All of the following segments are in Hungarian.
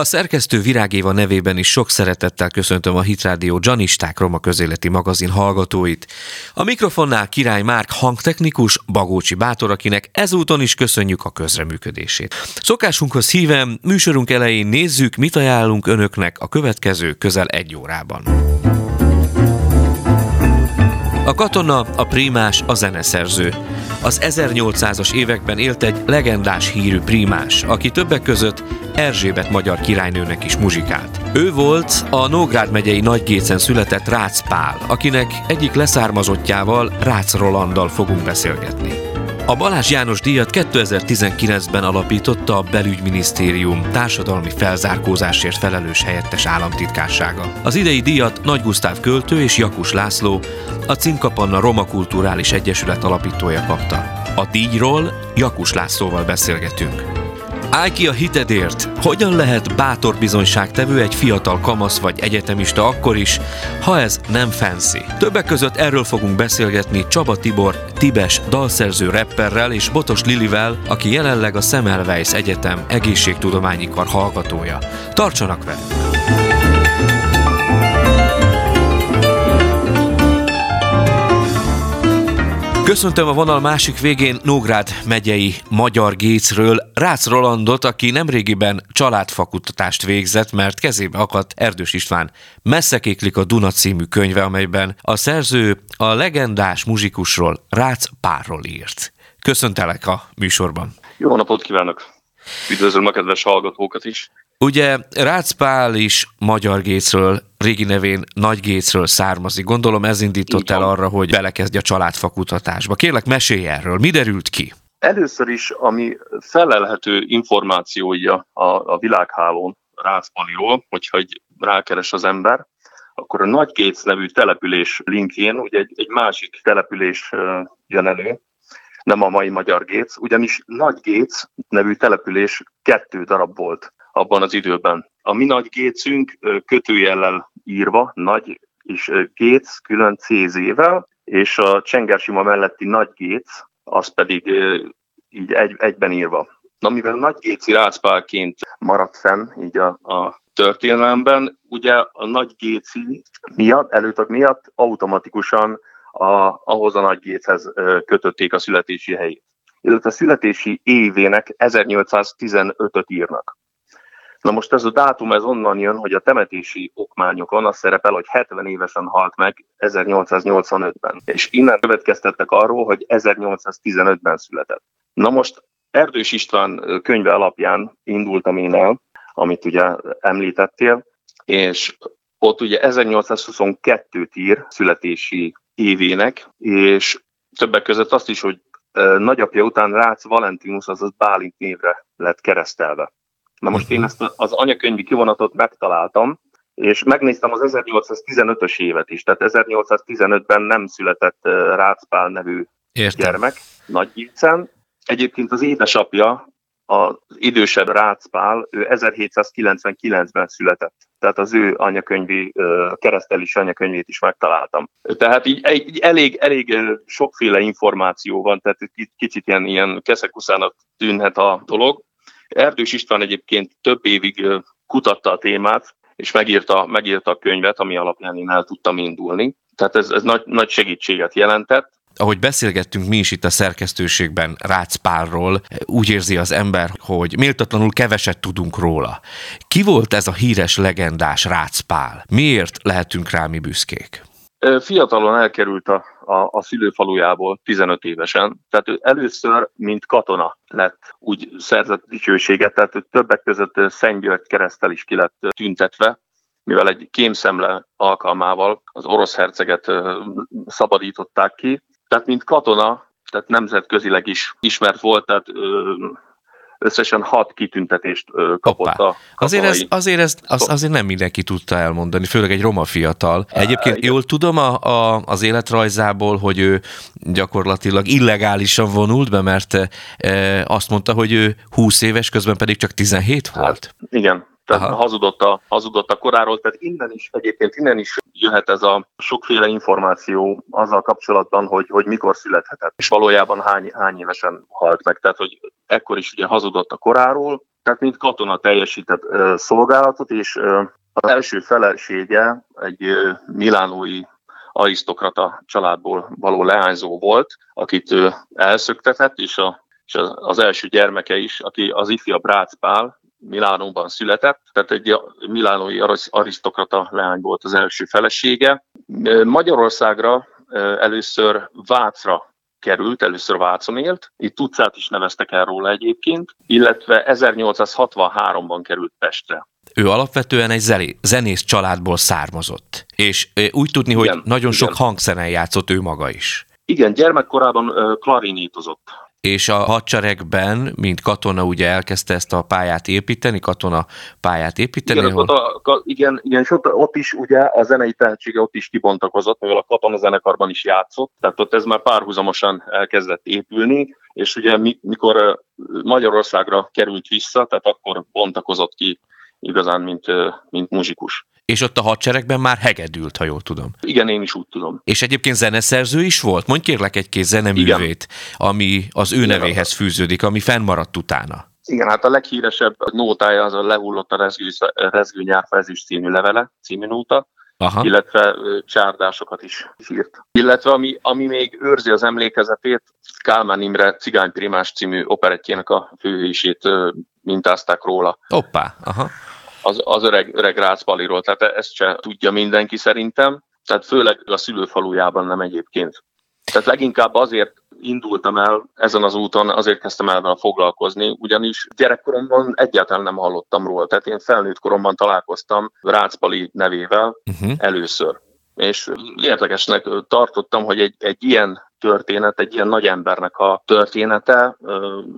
A szerkesztő Virág Éva nevében is sok szeretettel köszöntöm a Hitrádió Janisták Roma közéleti magazin hallgatóit. A mikrofonnál Király Márk hangtechnikus, Bagócsi Bátor, akinek ezúton is köszönjük a közreműködését. Szokásunkhoz hívem, műsorunk elején nézzük, mit ajánlunk önöknek a következő közel egy órában. A katona, a prímás, a zeneszerző. Az 1800-as években élt egy legendás hírű prímás, aki többek között Erzsébet magyar királynőnek is muzsikált. Ő volt a Nógrád megyei Nagygécen született Rácz Pál, akinek egyik leszármazottjával Rácz Rolanddal fogunk beszélgetni. A Balázs János díjat 2019-ben alapította a Belügyminisztérium társadalmi felzárkózásért felelős helyettes államtitkársága. Az idei díjat Nagy Gusztáv költő és Jakus László, a Cinkapanna Roma Kulturális Egyesület alapítója kapta. A díjról Jakus Lászlóval beszélgetünk. Állj ki a hitedért! Hogyan lehet bátor bizonyságtevő egy fiatal kamasz vagy egyetemista akkor is, ha ez nem fancy? Többek között erről fogunk beszélgetni Csaba Tibor, Tibes dalszerző rapperrel és Botos Lilivel, aki jelenleg a Semmelweis Egyetem egészségtudományi kar hallgatója. Tartsanak velünk! Köszöntöm a vonal másik végén Nógrád megyei Magyar Gécről Rácz Rolandot, aki nemrégiben családfakutatást végzett, mert kezébe akadt Erdős István Messzekéklik a Duna című könyve, amelyben a szerző a legendás muzsikusról, Rácz Párról írt. Köszöntelek a műsorban. Jó napot kívánok! Üdvözlöm a kedves hallgatókat is! Ugye Rácz Pál is Magyar Gécről, régi nevén Nagy Gécről származik. Gondolom ez indított el arra, hogy belekezdje a családfakutatásba. Kérlek, mesélj erről. Mi derült ki? Először is, ami felelhető információja a, a világhálón Rácpaliról, hogyha egy rákeres az ember, akkor a Nagy Géc nevű település linkjén ugye egy, egy másik település jön elő, nem a mai Magyar Géc, ugyanis Nagy Géc nevű település kettő darab volt abban az időben. A mi nagy gécünk kötőjellel írva, nagy és géc külön CZ-vel, és a Csengersima melletti nagy géc, az pedig így egy, egyben írva. Na, mivel nagy géci rácpálként maradt fenn így a, a történelemben, ugye a nagy géci miatt, előtök miatt automatikusan a, ahhoz a nagy géchez kötötték a születési helyét. Illetve a születési évének 1815-öt írnak. Na most ez a dátum ez onnan jön, hogy a temetési okmányokon az szerepel, hogy 70 évesen halt meg 1885-ben. És innen következtettek arról, hogy 1815-ben született. Na most Erdős István könyve alapján indultam én el, amit ugye említettél, és ott ugye 1822-t ír születési évének, és többek között azt is, hogy nagyapja után Rácz Valentinus, azaz Bálint névre lett keresztelve. Na most én ezt az anyakönyvi kivonatot megtaláltam, és megnéztem az 1815-ös évet is, tehát 1815-ben nem született Rácpál nevű Értem. gyermek Nagygyícen. Egyébként az édesapja, az idősebb Rácpál, ő 1799-ben született. Tehát az ő anyakönyvi, keresztelis anyakönyvét is megtaláltam. Tehát így, így elég, elég sokféle információ van, tehát kicsit ilyen, ilyen keszekuszának tűnhet a dolog. Erdős István egyébként több évig kutatta a témát, és megírta, megírta a könyvet, ami alapján én el tudtam indulni. Tehát ez, ez nagy, nagy segítséget jelentett. Ahogy beszélgettünk mi is itt a szerkesztőségben Rácz Pálról, úgy érzi az ember, hogy méltatlanul keveset tudunk róla. Ki volt ez a híres legendás Rácz Pál? Miért lehetünk rá mi büszkék? Fiatalon elkerült a, a, a szülőfalujából 15 évesen, tehát ő először, mint katona lett úgy szerzett dicsőséget, tehát többek között Szent György keresztel is ki lett tüntetve, mivel egy kémszemle alkalmával az orosz herceget szabadították ki. Tehát mint katona, tehát nemzetközileg is ismert volt, tehát összesen hat kitüntetést kapott Hoppá. a azért, ez, azért, ez, az, azért nem mindenki tudta elmondani, főleg egy roma fiatal. Egyébként uh, jól tudom a, a, az életrajzából, hogy ő gyakorlatilag illegálisan vonult be, mert e, azt mondta, hogy ő 20 éves, közben pedig csak 17 volt. Hát, igen, tehát hazudott a, hazudott a koráról, tehát innen is, egyébként innen is jöhet ez a sokféle információ azzal kapcsolatban, hogy, hogy mikor születhetett, és valójában hány, hány évesen halt meg, tehát hogy ekkor is ugye hazudott a koráról, tehát mint katona teljesített szolgálatot, és az első felesége egy milánói arisztokrata családból való leányzó volt, akit ő elszöktetett, és, a, és az első gyermeke is, aki az ifjabb Rácz Pál, Milánóban született, tehát egy milánói arisztokrata leány volt az első felesége. Magyarországra először Vácra került, először Vácon élt, itt Tucát is neveztek el róla egyébként, illetve 1863-ban került Pestre. Ő alapvetően egy zenész családból származott, és úgy tudni, hogy igen, nagyon igen. sok hangszeren játszott ő maga is. Igen, gyermekkorában klarinétozott és a hadseregben, mint katona ugye elkezdte ezt a pályát építeni, katona pályát építeni. Igen, ahol... a, ka, igen, igen és ott, ott is ugye a zenei tehetsége ott is kibontakozott, mivel a katona zenekarban is játszott, tehát ott ez már párhuzamosan elkezdett épülni, és ugye mikor Magyarországra került vissza, tehát akkor bontakozott ki igazán, mint, mint muzsikus. És ott a hadseregben már hegedült, ha jól tudom. Igen, én is úgy tudom. És egyébként zeneszerző is volt? Mondj kérlek egy-két zeneművét, Igen. ami az ő Igen. nevéhez fűződik, ami fennmaradt utána. Igen, hát a leghíresebb nótája az a lehullott a rezgő, rezgő nyárfezés című levele, című nóta, Aha. illetve csárdásokat is írt. Illetve ami, ami még őrzi az emlékezetét, Kálmán Imre Cigányprimás című operettjének a főhősét mintázták róla. Hoppá, aha az, az öreg, öreg Rácpaliról, tehát ezt se tudja mindenki szerintem, tehát főleg a szülőfalujában nem egyébként. Tehát leginkább azért indultam el ezen az úton, azért kezdtem el vele foglalkozni, ugyanis gyerekkoromban egyáltalán nem hallottam róla. Tehát én felnőtt koromban találkoztam Rácpali nevével uh-huh. először. És érdekesnek tartottam, hogy egy, egy ilyen történet, egy ilyen nagy embernek a története,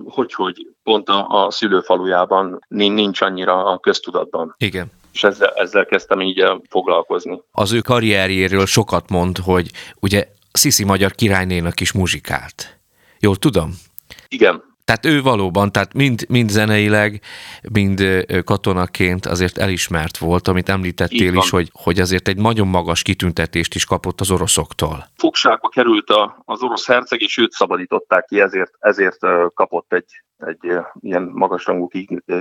hogy, hogy pont a, a szülőfalujában nincs annyira a köztudatban. Igen és ezzel, ezzel kezdtem így foglalkozni. Az ő karrierjéről sokat mond, hogy ugye Sziszi magyar királynénak is muzsikált. Jól tudom? Igen, tehát ő valóban, tehát mind, mind zeneileg, mind katonaként azért elismert volt, amit említettél is, hogy, hogy azért egy nagyon magas kitüntetést is kapott az oroszoktól. Fogságba került a, az orosz herceg, és őt szabadították ki, ezért, ezért kapott egy, egy ilyen magasrangú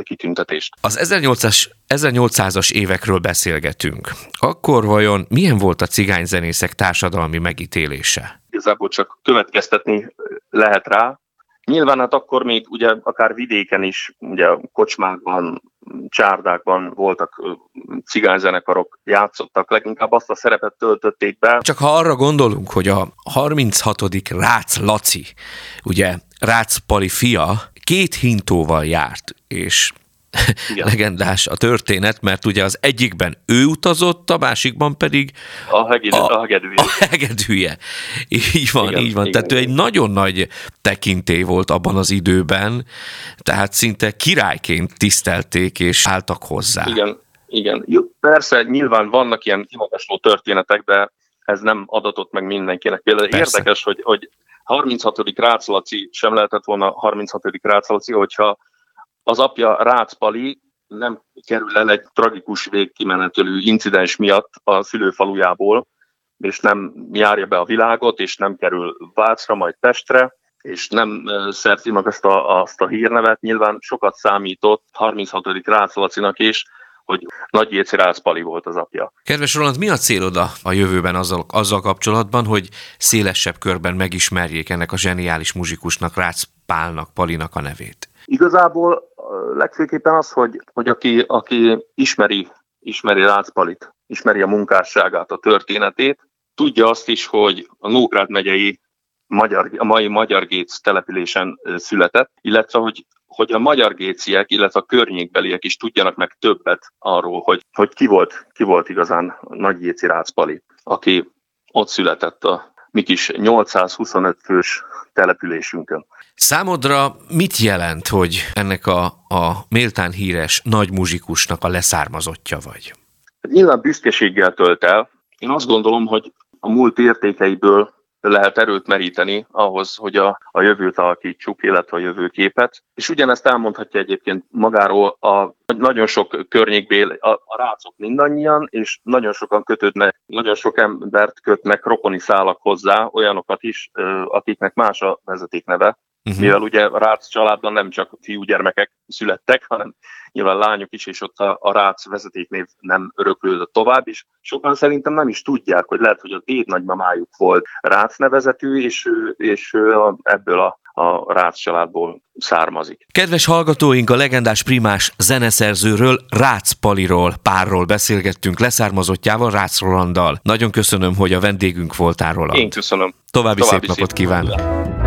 kitüntetést. Az 1800-as, 1800-as évekről beszélgetünk. Akkor vajon milyen volt a cigányzenészek társadalmi megítélése? Igazából csak következtetni lehet rá, Nyilván hát akkor még ugye akár vidéken is, ugye kocsmákban, csárdákban voltak cigányzenekarok, játszottak, leginkább azt a szerepet töltötték be. Csak ha arra gondolunk, hogy a 36. Rácz Laci, ugye Rácz Pali fia, két hintóval járt, és igen. legendás a történet, mert ugye az egyikben ő utazott, a másikban pedig a, heged, a, a hegedűje. A hegedűje. Így van, igen, így van. Igen, Tehát igen. ő egy nagyon nagy tekintély volt abban az időben, tehát szinte királyként tisztelték és álltak hozzá. Igen, igen. Jó, persze, nyilván vannak ilyen kimagasló történetek, de ez nem adatott meg mindenkinek. Például persze. érdekes, hogy, hogy 36. Ráclaci sem lehetett volna 36. Ráclaci, hogyha az apja Rácz Pali nem kerül el egy tragikus végkimenetelő incidens miatt a szülőfalujából, és nem járja be a világot, és nem kerül Vácra, majd Pestre, és nem szerzi meg azt a, azt a hírnevet. Nyilván sokat számított 36. Rácz Lacinak is, hogy Nagy Jéci Rácz Pali volt az apja. Kedves Roland, mi a célod a, a jövőben azzal, azzal kapcsolatban, hogy szélesebb körben megismerjék ennek a zseniális muzsikusnak, Rácz Pálnak, Palinak a nevét? Igazából legfőképpen az, hogy, hogy aki, aki ismeri, ismeri Rácpalit, ismeri a munkásságát, a történetét, tudja azt is, hogy a Nógrád megyei magyar, a mai Magyar Géc településen született, illetve hogy, hogy a magyar géciek, illetve a környékbeliek is tudjanak meg többet arról, hogy, hogy ki, volt, ki volt igazán Nagy Géci Rácpali, aki ott született a mi kis 825 fős településünkön. Számodra mit jelent, hogy ennek a, a méltán híres nagy muzsikusnak a leszármazottja vagy? Nyilván büszkeséggel tölt el. Én azt gondolom, hogy a múlt értékeiből lehet erőt meríteni ahhoz, hogy a, a jövőt alakítsuk, illetve a jövőképet. És ugyanezt elmondhatja egyébként magáról a nagyon sok környékbél, a, a rácok mindannyian, és nagyon sokan kötődnek, nagyon sok embert kötnek rokoni szálak hozzá, olyanokat is, akiknek más a vezetékneve, uh-huh. mivel ugye a Rácz családban nem csak fiúgyermekek születtek, hanem nyilván lányok is, és ott a, a Rácz vezetéknév nem öröklődött tovább, és sokan szerintem nem is tudják, hogy lehet, hogy a dédnagymamájuk volt Rácz nevezetű, és, és ebből a a Rácz családból származik. Kedves hallgatóink, a legendás primás zeneszerzőről, Rácz Paliról, párról beszélgettünk leszármazottjával, Rácz Rolanddal. Nagyon köszönöm, hogy a vendégünk voltál, Roland. Én köszönöm. További, További szép napot kívánok.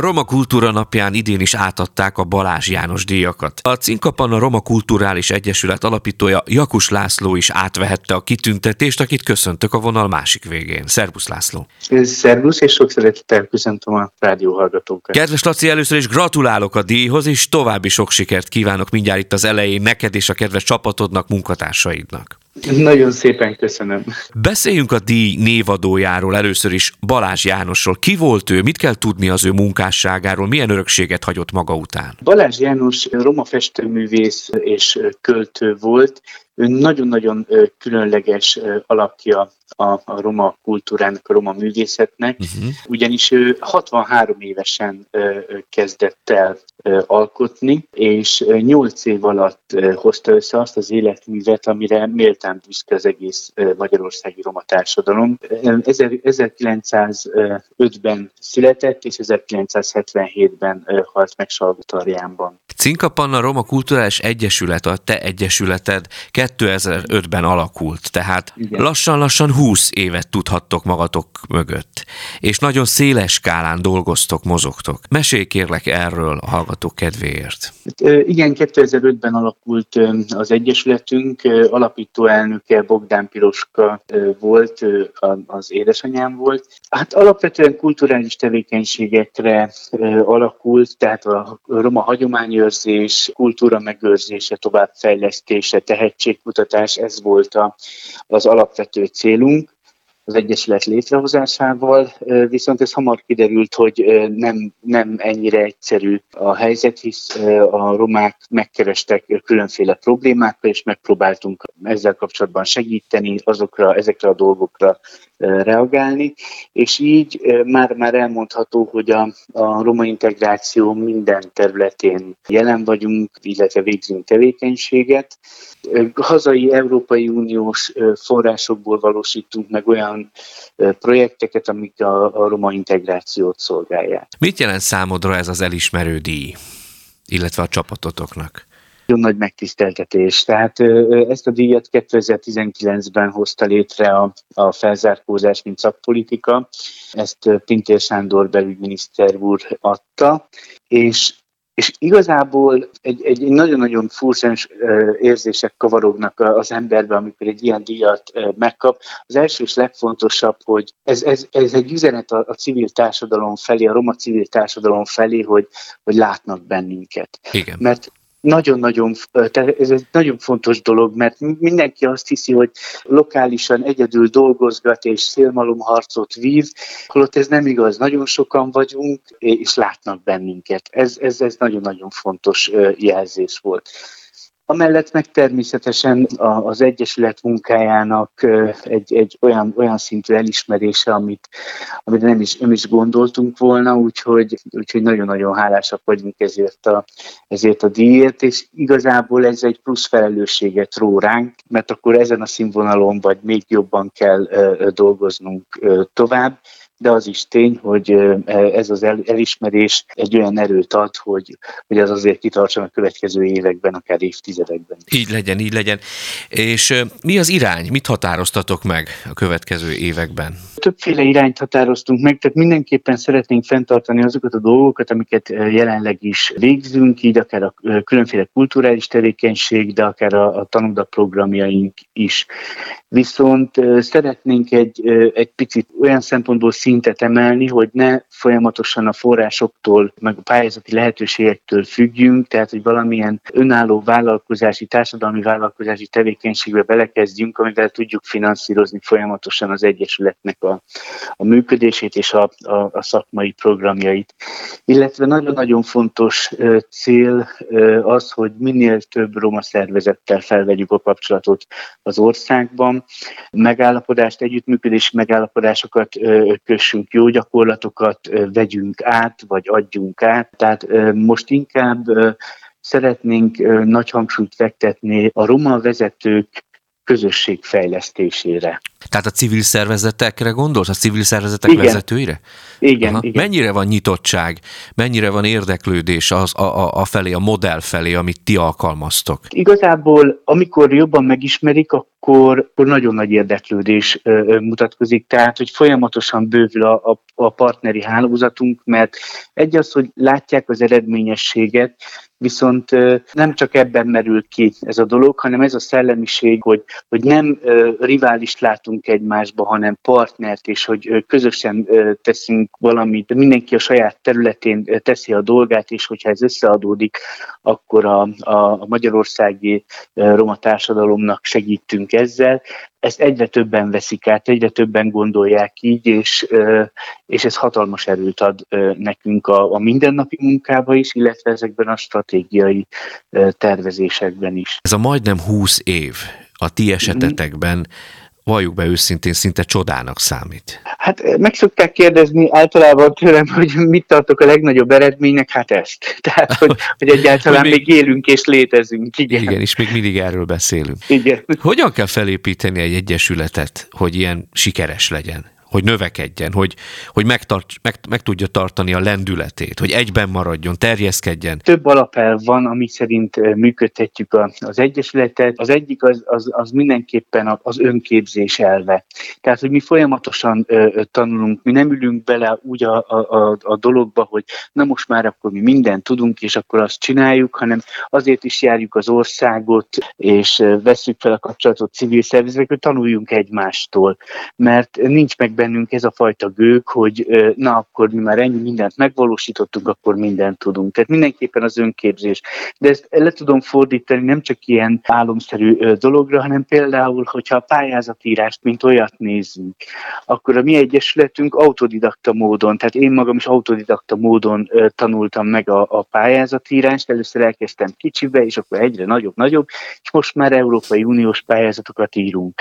Roma Kultúra napján idén is átadták a Balázs János díjakat. A Cinkapan a Roma Kulturális Egyesület alapítója Jakus László is átvehette a kitüntetést, akit köszöntök a vonal másik végén. Szerbusz László! Szerbusz, és sok szeretettel köszöntöm a rádióhallgatókat. Kedves Laci, először is gratulálok a díjhoz, és további sok sikert kívánok mindjárt itt az elején neked és a kedves csapatodnak, munkatársaidnak. Nagyon szépen köszönöm. Beszéljünk a díj névadójáról először is, Balázs Jánosról. Ki volt ő, mit kell tudni az ő munkásságáról, milyen örökséget hagyott maga után? Balázs János roma festőművész és költő volt, nagyon-nagyon különleges alakja a, a roma kultúrának, a roma művészetnek, uh-huh. ugyanis ő 63 évesen kezdett el alkotni, és 8 év alatt hozta össze azt az életművet, amire méltán büszke az egész magyarországi roma társadalom. 1905-ben született, és 1977-ben halt meg Salvatarjánban. Cinka Panna Roma Kulturális Egyesület, a te egyesületed 2005-ben alakult, tehát lassan-lassan 20 évet tudhattok magatok mögött, és nagyon széles skálán dolgoztok, mozogtok. Mesélj kérlek erről a hallgatók kedvéért. Igen, 2005-ben alakult az Egyesületünk, alapító elnöke Bogdán Piroska volt, az édesanyám volt. Hát alapvetően kulturális tevékenységekre alakult, tehát a roma hagyományőrzés, kultúra megőrzése, továbbfejlesztése, tehetségkutatás, ez volt a, az alapvető célunk az Egyesület létrehozásával, viszont ez hamar kiderült, hogy nem, nem ennyire egyszerű a helyzet, hisz a romák megkerestek különféle problémákkal, és megpróbáltunk ezzel kapcsolatban segíteni, azokra, ezekre a dolgokra reagálni, és így már, már elmondható, hogy a, a roma integráció minden területén jelen vagyunk, illetve végzünk tevékenységet. Hazai Európai Uniós forrásokból valósítunk meg olyan projekteket, amik a, a roma integrációt szolgálják. Mit jelent számodra ez az elismerő díj, illetve a csapatotoknak? Nagyon nagy megtiszteltetés. Tehát ezt a díjat 2019-ben hozta létre a, a felzárkózás, mint szakpolitika. Ezt Pintér Sándor belügyminiszter úr adta, és és igazából egy, egy nagyon-nagyon furcsás érzések kavarognak az emberbe, amikor egy ilyen díjat megkap. Az első és legfontosabb, hogy ez, ez, ez egy üzenet a, a civil társadalom felé, a roma civil társadalom felé, hogy, hogy látnak bennünket. Igen. Mert nagyon-nagyon, ez egy nagyon fontos dolog, mert mindenki azt hiszi, hogy lokálisan egyedül dolgozgat és szélmalomharcot vív, holott ez nem igaz. Nagyon sokan vagyunk, és látnak bennünket. Ez, ez, ez nagyon-nagyon fontos jelzés volt. Amellett meg természetesen az Egyesület munkájának egy, egy olyan, olyan szintű elismerése, amit, amit nem, is, nem is gondoltunk volna, úgyhogy, úgyhogy nagyon-nagyon hálásak vagyunk ezért a, ezért a díjért, és igazából ez egy plusz felelősséget ró ránk, mert akkor ezen a színvonalon vagy még jobban kell dolgoznunk tovább de az is tény, hogy ez az elismerés egy olyan erőt ad, hogy, hogy ez azért kitartson a következő években, akár évtizedekben. Így legyen, így legyen. És mi az irány? Mit határoztatok meg a következő években? Többféle irányt határoztunk meg, tehát mindenképpen szeretnénk fenntartani azokat a dolgokat, amiket jelenleg is végzünk, így akár a különféle kulturális tevékenység, de akár a, a tanulda programjaink is. Viszont szeretnénk egy, egy picit olyan szempontból szintet emelni, hogy ne folyamatosan a forrásoktól, meg a pályázati lehetőségektől függjünk, tehát hogy valamilyen önálló vállalkozási, társadalmi vállalkozási tevékenységbe belekezdjünk, amivel tudjuk finanszírozni folyamatosan az Egyesületnek a, a működését és a, a, a szakmai programjait. Illetve nagyon-nagyon fontos cél az, hogy minél több roma szervezettel felvegyük a kapcsolatot az országban, megállapodást, együttműködési megállapodásokat kössünk, jó gyakorlatokat vegyünk át, vagy adjunk át. Tehát most inkább szeretnénk nagy hangsúlyt fektetni a roma vezetők közösség fejlesztésére. Tehát a civil szervezetekre gondolsz, a civil szervezetek igen. vezetőire? Igen, igen. Mennyire van nyitottság, mennyire van érdeklődés az, a, a, a felé, a modell felé, amit ti alkalmaztok? Igazából, amikor jobban megismerik, akkor, akkor nagyon nagy érdeklődés ö, mutatkozik, tehát hogy folyamatosan bővül a, a, a partneri hálózatunk, mert egy az, hogy látják az eredményességet, viszont nem csak ebben merül ki ez a dolog, hanem ez a szellemiség, hogy, hogy nem ö, riválist látunk egymásba, hanem partnert, és hogy közösen teszünk valamit, mindenki a saját területén teszi a dolgát, és hogyha ez összeadódik, akkor a, a magyarországi roma társadalomnak segítünk ezzel. Ezt egyre többen veszik át, egyre többen gondolják így, és, és ez hatalmas erőt ad nekünk a, a mindennapi munkába is, illetve ezekben a stratégiai tervezésekben is. Ez a majdnem 20 év a ti esetetekben mm valljuk be őszintén, szinte csodának számít. Hát eh, meg szokták kérdezni általában tőlem, hogy mit tartok a legnagyobb eredménynek, hát ezt. Tehát, hogy, hogy egyáltalán hogy még, még élünk és létezünk. Igen. igen, és még mindig erről beszélünk. Igen. Hogyan kell felépíteni egy egyesületet, hogy ilyen sikeres legyen? Hogy növekedjen, hogy, hogy megtart, meg, meg tudja tartani a lendületét, hogy egyben maradjon, terjeszkedjen. Több alapelv van, ami szerint működtetjük az Egyesületet. Az egyik az, az, az mindenképpen az önképzés elve. Tehát, hogy mi folyamatosan tanulunk, mi nem ülünk bele úgy a, a, a dologba, hogy na most már akkor mi mindent tudunk, és akkor azt csináljuk, hanem azért is járjuk az országot, és veszük fel a kapcsolatot civil szervezetekről, tanuljunk egymástól, mert nincs meg bennünk ez a fajta gőg, hogy na akkor mi már ennyi mindent megvalósítottunk, akkor mindent tudunk. Tehát mindenképpen az önképzés. De ezt le tudom fordítani nem csak ilyen álomszerű dologra, hanem például, hogyha a pályázatírást, mint olyat nézzünk, akkor a mi egyesületünk autodidakta módon, tehát én magam is autodidakta módon tanultam meg a, a pályázatírást. Először elkezdtem kicsibe, és akkor egyre nagyobb, nagyobb, és most már Európai Uniós pályázatokat írunk.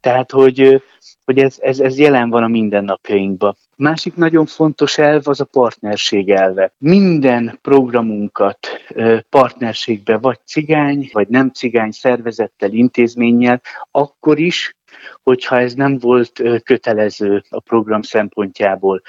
Tehát, hogy, hogy ez, ez, ez jelen van a mindennapjainkban. Másik nagyon fontos elv az a partnerség elve. Minden programunkat partnerségbe vagy cigány, vagy nem cigány szervezettel, intézménnyel, akkor is, hogyha ez nem volt kötelező a program szempontjából.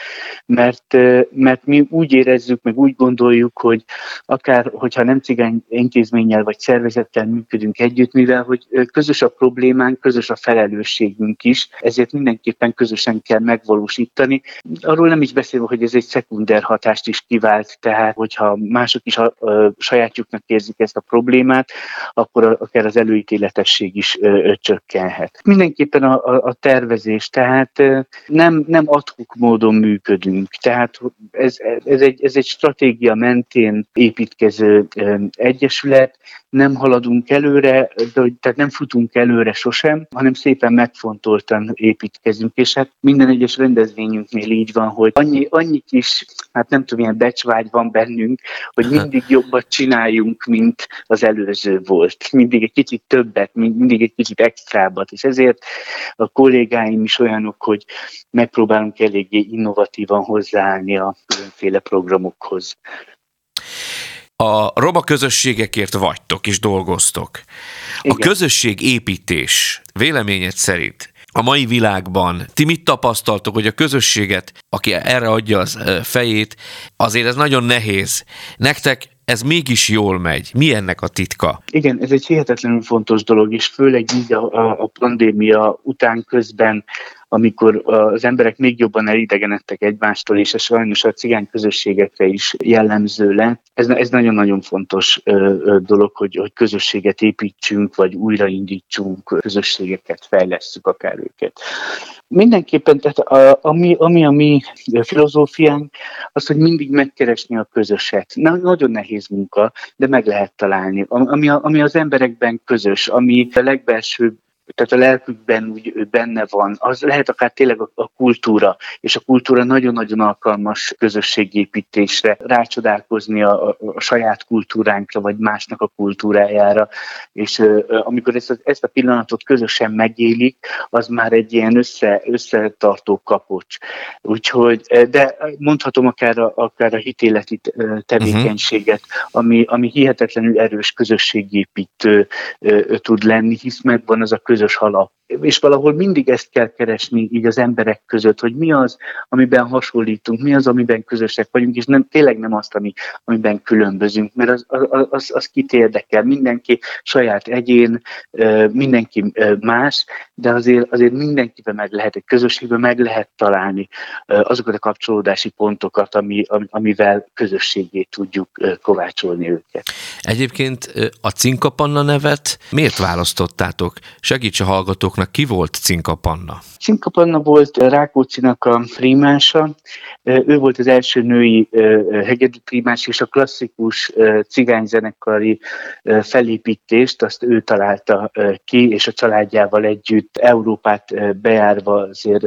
Mert, mert mi úgy érezzük, meg úgy gondoljuk, hogy akár, hogyha nem cigány intézménnyel vagy szervezettel működünk együtt, mivel hogy közös a problémánk, közös a felelősségünk is, ezért mindenképpen közösen kell megvalósítani. Arról nem is beszélve, hogy ez egy szekunder hatást is kivált, tehát hogyha mások is a, a sajátjuknak érzik ezt a problémát, akkor akár az előítéletesség is ö, ö, csökkenhet. Mindenképpen a, a, a tervezés, tehát nem, nem adhok módon működünk, tehát ez, ez, egy, ez egy stratégia mentén építkező egyesület, nem haladunk előre, de, tehát nem futunk előre sosem, hanem szépen megfontoltan építkezünk, és hát minden egyes rendezvényünknél így van, hogy annyi, annyi kis, hát nem tudom, ilyen becsvágy van bennünk, hogy mindig jobbat csináljunk, mint az előző volt. Mindig egy kicsit többet, mindig egy kicsit extrábbat, és ezért a kollégáim is olyanok, hogy megpróbálunk eléggé innovatívan hozzáállni a különféle programokhoz. A roma közösségekért vagytok és dolgoztok. Igen. A közösség építés véleményed szerint a mai világban ti mit tapasztaltok, hogy a közösséget, aki erre adja az fejét, azért ez nagyon nehéz. Nektek ez mégis jól megy. Mi ennek a titka? Igen, ez egy hihetetlenül fontos dolog, és főleg így a, a, a pandémia után közben amikor az emberek még jobban elidegenedtek egymástól, és ez sajnos a cigány közösségekre is jellemző lett. Ez, ez nagyon-nagyon fontos dolog, hogy, hogy közösséget építsünk, vagy újraindítsunk közösségeket, fejlesszük akár őket. Mindenképpen, tehát a, ami, ami a mi filozófiánk, az, hogy mindig megkeresni a közöset. Na, nagyon nehéz munka, de meg lehet találni. Ami, ami az emberekben közös, ami a legbelsőbb tehát a lelkükben úgy benne van, az lehet akár tényleg a, a kultúra, és a kultúra nagyon-nagyon alkalmas közösségépítésre, rácsodálkozni a, a, a saját kultúránkra, vagy másnak a kultúrájára, és uh, amikor ezt, ezt a pillanatot közösen megélik, az már egy ilyen össze, összetartó kapocs. Úgyhogy, de mondhatom akár a, akár a hitéleti tevékenységet, uh-huh. ami, ami hihetetlenül erős közösségépítő uh, tud lenni, hisz megvan az a közösség, közös alap. És valahol mindig ezt kell keresni így az emberek között, hogy mi az, amiben hasonlítunk, mi az, amiben közösek vagyunk, és nem, tényleg nem azt, ami, amiben különbözünk, mert az, az, az, az kit érdekel. Mindenki saját egyén, mindenki más, de azért, azért mindenkiben meg lehet, egy közösségben meg lehet találni azokat a kapcsolódási pontokat, ami, amivel közösségé tudjuk kovácsolni őket. Egyébként a Cinkapanna nevet miért választottátok? Segít segíts a hallgatóknak, ki volt Cinka Panna? Cinka Panna volt Rákóczinak a prímása. Ő volt az első női hegedű prímás, és a klasszikus cigányzenekari felépítést azt ő találta ki, és a családjával együtt Európát bejárva azért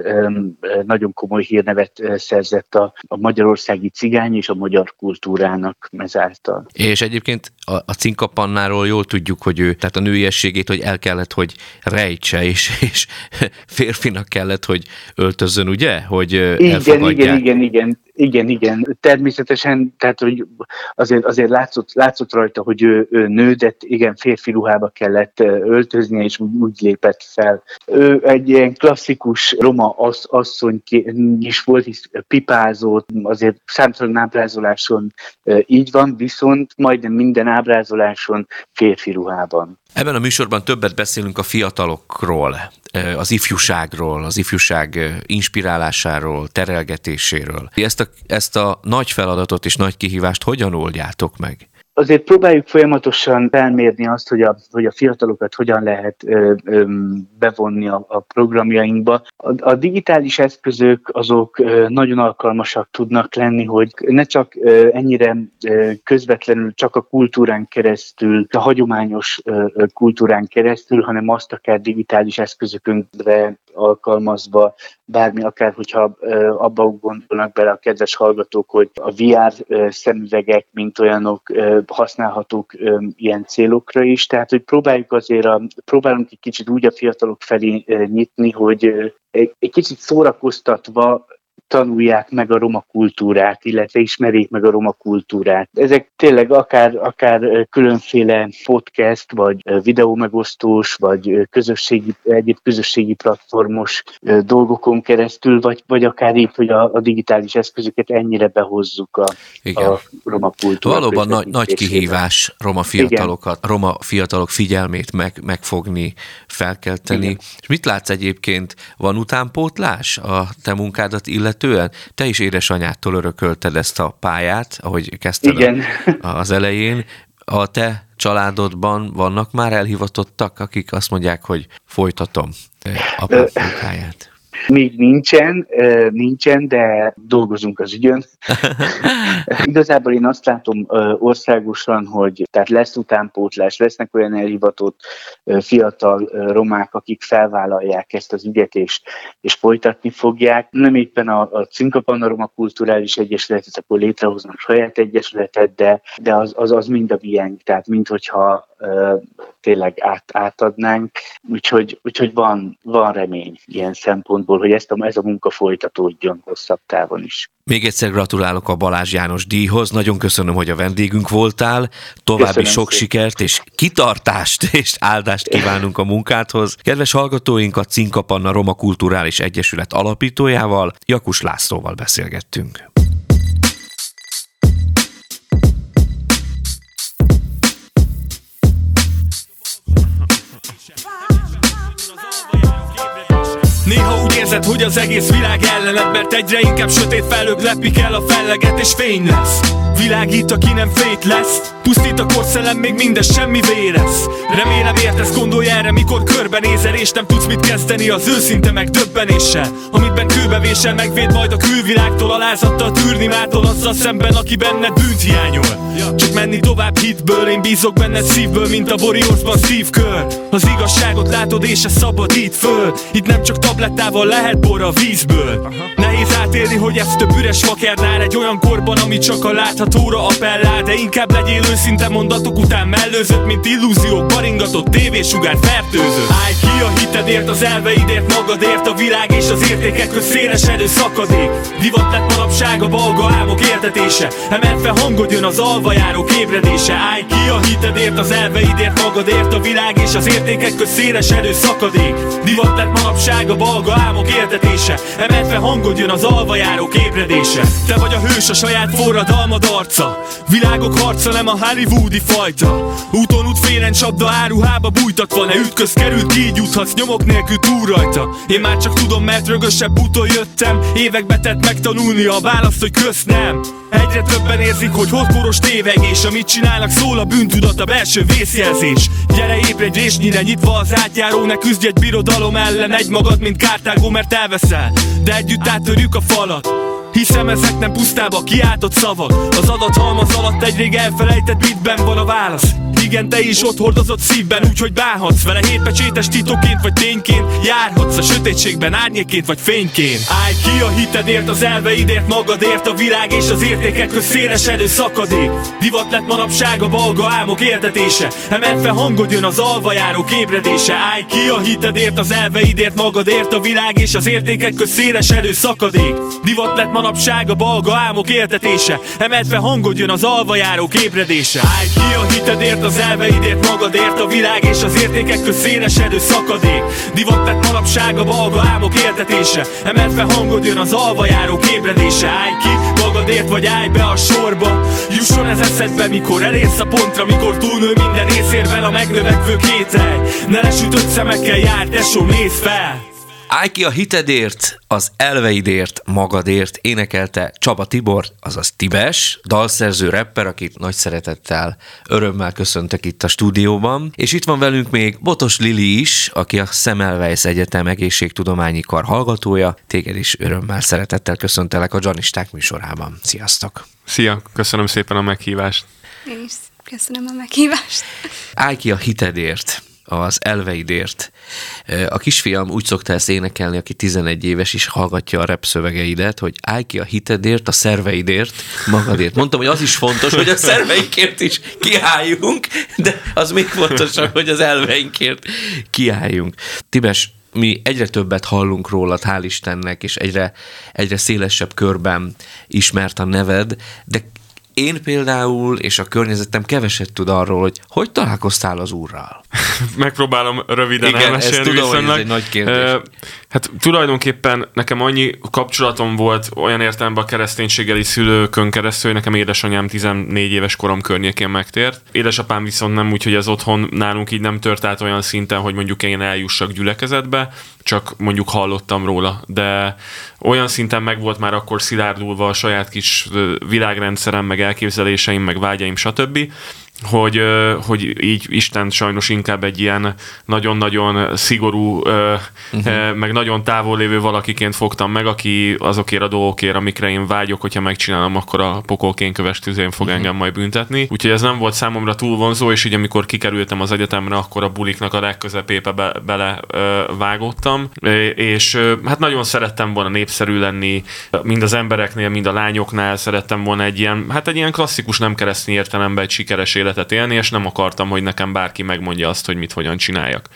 nagyon komoly hírnevet szerzett a, a magyarországi cigány és a magyar kultúrának ezáltal. És egyébként a, a Cinkapannáról jól tudjuk, hogy ő, tehát a nőiességét, hogy el kellett, hogy rejtse, és, és férfinak kellett, hogy öltözzön, ugye? Hogy igen, igen, igen, igen. Igen, igen. Természetesen, tehát hogy azért, azért látszott, látszott rajta, hogy ő, ő nő, igen, férfi ruhába kellett öltöznie, és úgy lépett fel. Ő egy ilyen klasszikus roma assz, asszony is volt, hisz pipázott, azért számtalan ábrázoláson így van, viszont majdnem minden ábrázoláson férfi ruhában. Ebben a műsorban többet beszélünk a fiatalokról, az ifjúságról, az ifjúság inspirálásáról, terelgetéséről. Ezt a, ezt a nagy feladatot és nagy kihívást hogyan oldjátok meg? Azért próbáljuk folyamatosan felmérni azt, hogy a, hogy a fiatalokat hogyan lehet ö, ö, bevonni a, a programjainkba. A, a digitális eszközök azok ö, nagyon alkalmasak tudnak lenni, hogy ne csak ö, ennyire ö, közvetlenül csak a kultúrán keresztül, a hagyományos ö, kultúrán keresztül, hanem azt akár digitális eszközökünkre alkalmazva, bármi, akár hogyha abba gondolnak bele a kedves hallgatók, hogy a VR szemüvegek, mint olyanok használhatók ilyen célokra is, tehát hogy próbáljuk azért, a, próbálunk egy kicsit úgy a fiatalok felé nyitni, hogy egy, kicsit szórakoztatva tanulják meg a roma kultúrát, illetve ismerjék meg a roma kultúrát. Ezek tényleg akár, akár különféle podcast, vagy videómegosztós, vagy közösségi, egyéb közösségi platformos dolgokon keresztül, vagy, vagy akár így, hogy a, a digitális eszközöket ennyire behozzuk a, Igen. a roma kultúrát. Valóban nagy, nagy kihívás roma fiatalokat, Igen. roma fiatalok figyelmét meg, megfogni, felkelteni. Igen. És mit látsz egyébként, van utánpótlás a te munkádat illetve illetően te is édesanyától örökölted ezt a pályát, ahogy kezdted Igen. A, az elején. A te családodban vannak már elhivatottak, akik azt mondják, hogy folytatom a munkáját? Még nincsen, nincsen, de dolgozunk az ügyön. Igazából én azt látom országosan, hogy tehát lesz utánpótlás, lesznek olyan elhivatott fiatal romák, akik felvállalják ezt az ügyet, és, és folytatni fogják. Nem éppen a, a Cinkapanna Roma Kulturális Egyesületet, akkor létrehoznak saját egyesületet, de, de az, az, az mind a bienk, tehát mint hogyha tényleg át, átadnánk. Úgyhogy, úgyhogy van, van remény ilyen szempontból, hogy ezt a, ez a munka folytatódjon hosszabb távon is. Még egyszer gratulálok a Balázs János díjhoz, nagyon köszönöm, hogy a vendégünk voltál, további köszönöm sok szépen. sikert és kitartást és áldást kívánunk a munkádhoz. Kedves hallgatóink, a Cinkapanna Roma Kulturális Egyesület alapítójával, Jakus Lászlóval beszélgettünk. Érzed, hogy az egész világ ellened Mert egyre inkább sötét felők lepik el a felleget és fény lesz. Világít, aki nem fét lesz Pusztít a korszellem, még mindez semmi vérez. Remélem értesz, gondolj erre, mikor körbenézel És nem tudsz mit kezdeni az őszinte megdöbbenéssel. Amit kőbevésel megvéd majd a külvilágtól Alázattal tűrni mától azzal szemben, aki benned bűnt hiányol. Csak menni tovább hitből, én bízok benned szívből Mint a Warriorsban szívkör Az igazságot látod és ez szabadít föl. Itt nem csak tablettával lehet bor a vízből. Nehéz átélni, hogy ez több üres fakernál Egy olyan korban, ami csak a láthatóra appellál De inkább legyél őszinte mondatok után mellőzött Mint illúziók baringatott tévésugár fertőzött. Állj ki a hitedért, az elveidért, magadért A világ és az értékek köz szélesedő szakadék Divat lett manapság a balga álmok értetése Emelt fel hangod jön az alvajáró ébredése Állj ki a hitedért, az elveidért, magadért A világ és az értékek köz szélesedő szakadék Divat lett manapság a balga álmok értetése Emelt fel hangod jön az alvajáró ébredése Te vagy a hős a saját forradalmad arca Világok harca nem a hollywoodi fajta. Úton út félen csapda áruhába bújtatva. Ne ütköz került így juthatsz nyomok nélkül túl rajta. Én már csak tudom mert rögösebb úton jöttem. Évekbe tett megtanulni a választ, hogy kösz nem. Egyre többen érzik, hogy hozkoros tévegés. Amit csinálnak szól a bűntudat, a belső vészjelzés. Gyere ébredj résnyire nyitva az átjáró. Ne küzdj egy birodalom ellen Egy magad, mint kártágó, mert elveszel. De együtt áttörjük a falat Hiszem ezek nem pusztába kiáltott szavak. Az adathalmaz alatt egy rég elfelejtett bitben van a válasz igen, te is ott hordozott szívben, úgyhogy bánhatsz vele. Hétpecsétes titokként vagy tényként Járhatsz a sötétségben árnyéként vagy fényként. Állj ki a hitedért, az elveidért, magadért A világ és az értékek köz szélesedő szakadék Divat lett manapság a balga álmok értetése Emelt fel hangod jön az alvajáró ébredése Állj ki a hitedért, az elveidért, magadért A világ és az értékek köz szélesedő szakadék Divat lett manapság a balga álmok értetése Emelt fel hangod jön az alvajáró ébredése Állj ki a hitedért, az elveidért magadért A világ és az értékek köz szélesedő szakadék. Divat lett manapság a balga álmok értetése Emelt fel hangod jön az alvajáró ébredése Állj ki magadért vagy állj be a sorba. Jusson ez eszedbe mikor elérsz a pontra Mikor túlnő minden észérvel a megnövekvő kételj Ne lesütött szemekkel jár tesó nézd fel Állj ki a hitedért, az elveidért, magadért énekelte Csaba Tibor, azaz Tibes, dalszerző rapper, akit nagy szeretettel, örömmel köszöntök itt a stúdióban. És itt van velünk még Botos Lili is, aki a Semmelweis Egyetem egészségtudományi kar hallgatója. Téged is örömmel, szeretettel köszöntelek a Janisták műsorában. Sziasztok! Szia, köszönöm szépen a meghívást. Én is köszönöm a meghívást. Állj ki a hitedért az elveidért. A kisfiam úgy szokta ezt énekelni, aki 11 éves is hallgatja a rap szövegeidet, hogy állj ki a hitedért, a szerveidért, magadért. Mondtam, hogy az is fontos, hogy a szerveinkért is kiálljunk, de az még fontosabb, hogy az elveinkért kiálljunk. Tibes, mi egyre többet hallunk rólad, hál' Istennek, és egyre, egyre szélesebb körben ismert a neved, de én például, és a környezetem keveset tud arról, hogy hogy találkoztál az úrral. Megpróbálom röviden Igen, elmesélni ezt tudom, viszonylag. hogy ez egy nagy kérdés. Hát tulajdonképpen nekem annyi kapcsolatom volt olyan értelemben a kereszténységgeli szülőkön keresztül, hogy nekem édesanyám 14 éves korom környékén megtért. Édesapám viszont nem úgy, hogy ez otthon nálunk így nem tört át olyan szinten, hogy mondjuk én eljussak gyülekezetbe, csak mondjuk hallottam róla. De olyan szinten meg volt már akkor szilárdulva a saját kis világrendszerem, meg elképzeléseim, meg vágyaim, stb., hogy, hogy így Isten sajnos inkább egy ilyen nagyon-nagyon szigorú, uh-huh. meg nagyon távol lévő valakiként fogtam meg, aki azokért a dolgokért, amikre én vágyok, hogyha megcsinálom, akkor a pokolkén köves tüzén fog uh-huh. engem majd büntetni. Úgyhogy ez nem volt számomra túl vonzó, és így amikor kikerültem az egyetemre, akkor a buliknak a legközepébe be, bele vágottam, és hát nagyon szerettem volna népszerű lenni, mind az embereknél, mind a lányoknál szerettem volna egy ilyen, hát egy ilyen klasszikus nem keresztény értelemben egy sikeres élet életet élni, és nem akartam, hogy nekem bárki megmondja azt, hogy mit hogyan csináljak.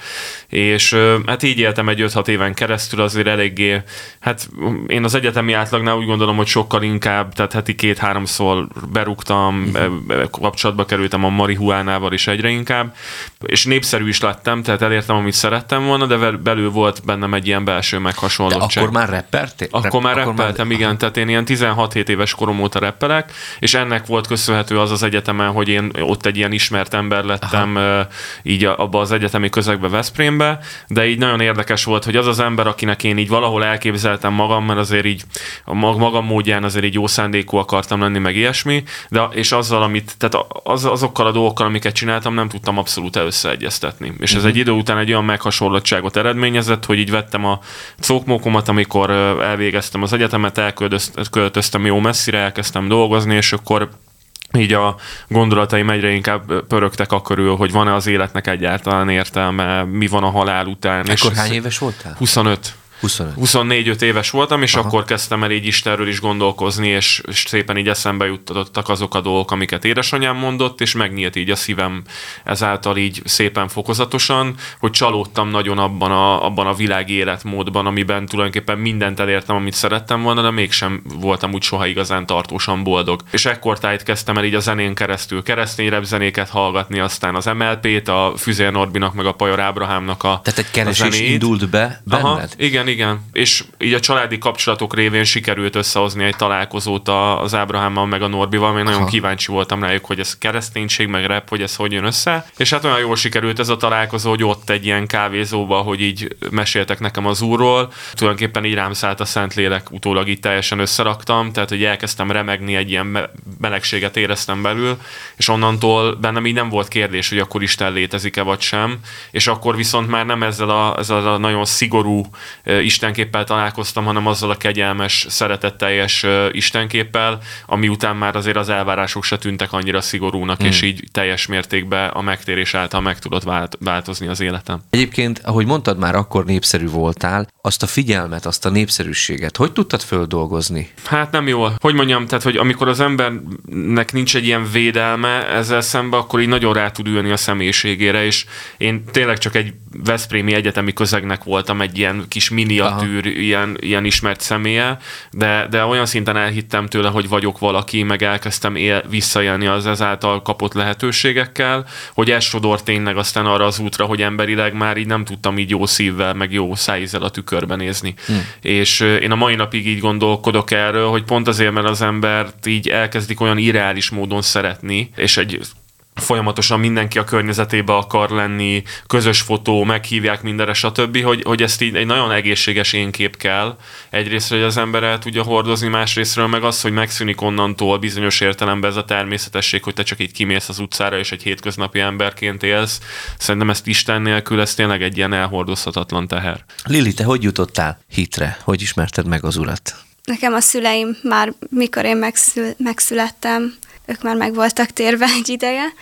És hát így éltem egy 5-6 éven keresztül, azért eléggé, hát én az egyetemi átlagnál úgy gondolom, hogy sokkal inkább, tehát heti két-háromszor berúgtam, uh-huh. kapcsolatba kerültem a marihuánával is egyre inkább, és népszerű is lettem, tehát elértem, amit szerettem volna, de belül volt bennem egy ilyen belső meghasonlottság. De akkor már reppeltél? Akkor már reppeltem, igen, Aha. tehát én ilyen 16-7 éves korom óta reppelek, és ennek volt köszönhető az az egyetemen, hogy én ott egy ilyen ismert ember lettem Aha. így abba az egyetemi közegbe Veszprémbe, de így nagyon érdekes volt, hogy az az ember, akinek én így valahol elképzeltem magam, mert azért így a magam módján azért így jó szándékú akartam lenni, meg ilyesmi, de és azzal, amit, tehát az, azokkal a dolgokkal, amiket csináltam, nem tudtam abszolút összeegyeztetni. És ez uh-huh. egy idő után egy olyan meghasonlottságot eredményezett, hogy így vettem a cókmókomat, amikor elvégeztem az egyetemet, elköltöztem jó messzire, elkezdtem dolgozni, és akkor így a gondolataim egyre inkább pörögtek a körül, hogy van-e az életnek egyáltalán értelme, mi van a halál után. Ekkor hány éves voltál? 25. 25. 24 éves voltam, és Aha. akkor kezdtem el így Istenről is gondolkozni, és, és szépen így eszembe juttatottak azok a dolgok, amiket édesanyám mondott, és megnyílt így a szívem ezáltal így szépen fokozatosan, hogy csalódtam nagyon abban a, abban a világi életmódban, amiben tulajdonképpen mindent elértem, amit szerettem volna, de mégsem voltam úgy soha igazán tartósan boldog. És ekkor tájt kezdtem el így a zenén keresztül keresztény zenéket hallgatni, aztán az MLP-t, a Füzér Norbinak, meg a Pajor Ábrahámnak a Tehát egy keresés indult be benned? Aha, igen, igen, igen. És így a családi kapcsolatok révén sikerült összehozni egy találkozót az Ábrahámmal meg a Norbival, mert nagyon kíváncsi voltam rájuk, hogy ez kereszténység, meg rep, hogy ez hogy jön össze. És hát olyan jól sikerült ez a találkozó, hogy ott egy ilyen kávézóba, hogy így meséltek nekem az úrról. Tulajdonképpen így rám szállt a Szentlélek, utólag így teljesen összeraktam, tehát hogy elkezdtem remegni, egy ilyen melegséget éreztem belül, és onnantól bennem így nem volt kérdés, hogy akkor Isten létezik-e vagy sem, és akkor viszont már nem ezzel a, ezzel a nagyon szigorú istenképpel találkoztam, hanem azzal a kegyelmes, szeretetteljes istenképpel, ami után már azért az elvárások se tűntek annyira szigorúnak, hmm. és így teljes mértékben a megtérés által meg tudott változni az életem. Egyébként, ahogy mondtad, már akkor népszerű voltál, azt a figyelmet, azt a népszerűséget, hogy tudtad földolgozni? Hát nem jól. Hogy mondjam, tehát, hogy amikor az embernek nincs egy ilyen védelme ezzel szemben, akkor így nagyon rá tud ülni a személyiségére, és én tényleg csak egy Veszprémi egyetemi közegnek voltam egy ilyen kis miniatűr, ilyen, ilyen ismert személye, de, de olyan szinten elhittem tőle, hogy vagyok valaki, meg elkezdtem él, visszaélni az ezáltal kapott lehetőségekkel, hogy ez sodor tényleg aztán arra az útra, hogy emberileg már így nem tudtam így jó szívvel, meg jó szájízzel a tükörben nézni. Hmm. És én a mai napig így gondolkodok erről, hogy pont azért, mert az embert így elkezdik olyan irreális módon szeretni, és egy folyamatosan mindenki a környezetébe akar lenni, közös fotó, meghívják mindenre, stb., hogy, hogy ezt így egy nagyon egészséges énkép kell. Egyrészt, hogy az ember el tudja hordozni, másrésztről meg az, hogy megszűnik onnantól bizonyos értelemben ez a természetesség, hogy te csak így kimész az utcára, és egy hétköznapi emberként élsz. Szerintem ezt Isten nélkül, ez tényleg egy ilyen elhordozhatatlan teher. Lili, te hogy jutottál hitre? Hogy ismerted meg az urat? Nekem a szüleim már, mikor én megszül, megszülettem, ők már meg voltak térve egy ideje,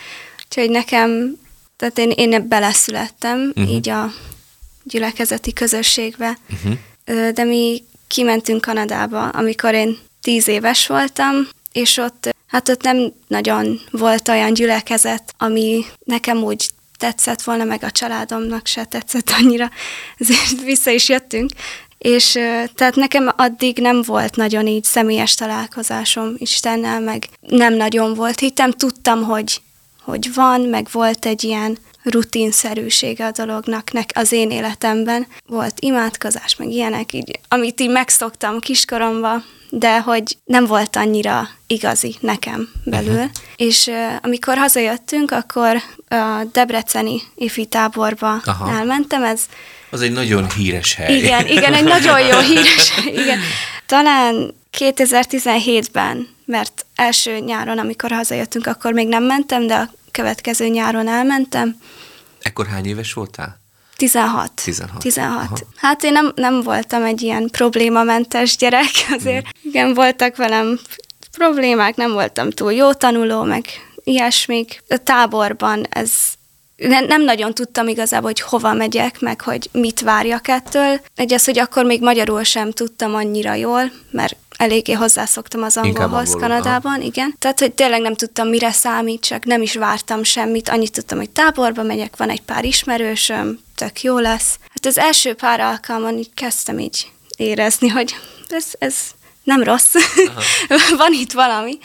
úgyhogy nekem, tehát én, én beleszülettem uh-huh. így a gyülekezeti közösségbe, uh-huh. de mi kimentünk Kanadába, amikor én tíz éves voltam, és ott, hát ott nem nagyon volt olyan gyülekezet, ami nekem úgy tetszett volna, meg a családomnak se tetszett annyira, ezért vissza is jöttünk, és tehát nekem addig nem volt nagyon így személyes találkozásom Istennel, meg nem nagyon volt hitem, tudtam, hogy, hogy van, meg volt egy ilyen rutinszerűsége a dolognak nek az én életemben. Volt imádkozás, meg ilyenek, így, amit így megszoktam kiskoromba, de hogy nem volt annyira igazi nekem belül. Uh-huh. És uh, amikor hazajöttünk, akkor a Debreceni ifi táborba Aha. elmentem, ez az egy nagyon híres hely. Igen, igen, egy nagyon jó híres igen. Talán 2017-ben, mert első nyáron, amikor hazajöttünk, akkor még nem mentem, de a következő nyáron elmentem. Ekkor hány éves voltál? 16. 16. 16. Hát én nem, nem voltam egy ilyen problémamentes gyerek, azért hmm. igen, voltak velem problémák, nem voltam túl jó tanuló, meg ilyesmik. A táborban ez nem, nem nagyon tudtam igazából, hogy hova megyek, meg hogy mit várjak ettől. Egy az, hogy akkor még magyarul sem tudtam annyira jól, mert eléggé hozzászoktam az angolhoz angolul, Kanadában, aha. igen. Tehát, hogy tényleg nem tudtam, mire számít, csak nem is vártam semmit. Annyit tudtam, hogy táborba megyek, van egy pár ismerősöm, tök jó lesz. Hát az első pár alkalmon így kezdtem így érezni, hogy ez, ez nem rossz, van itt valami.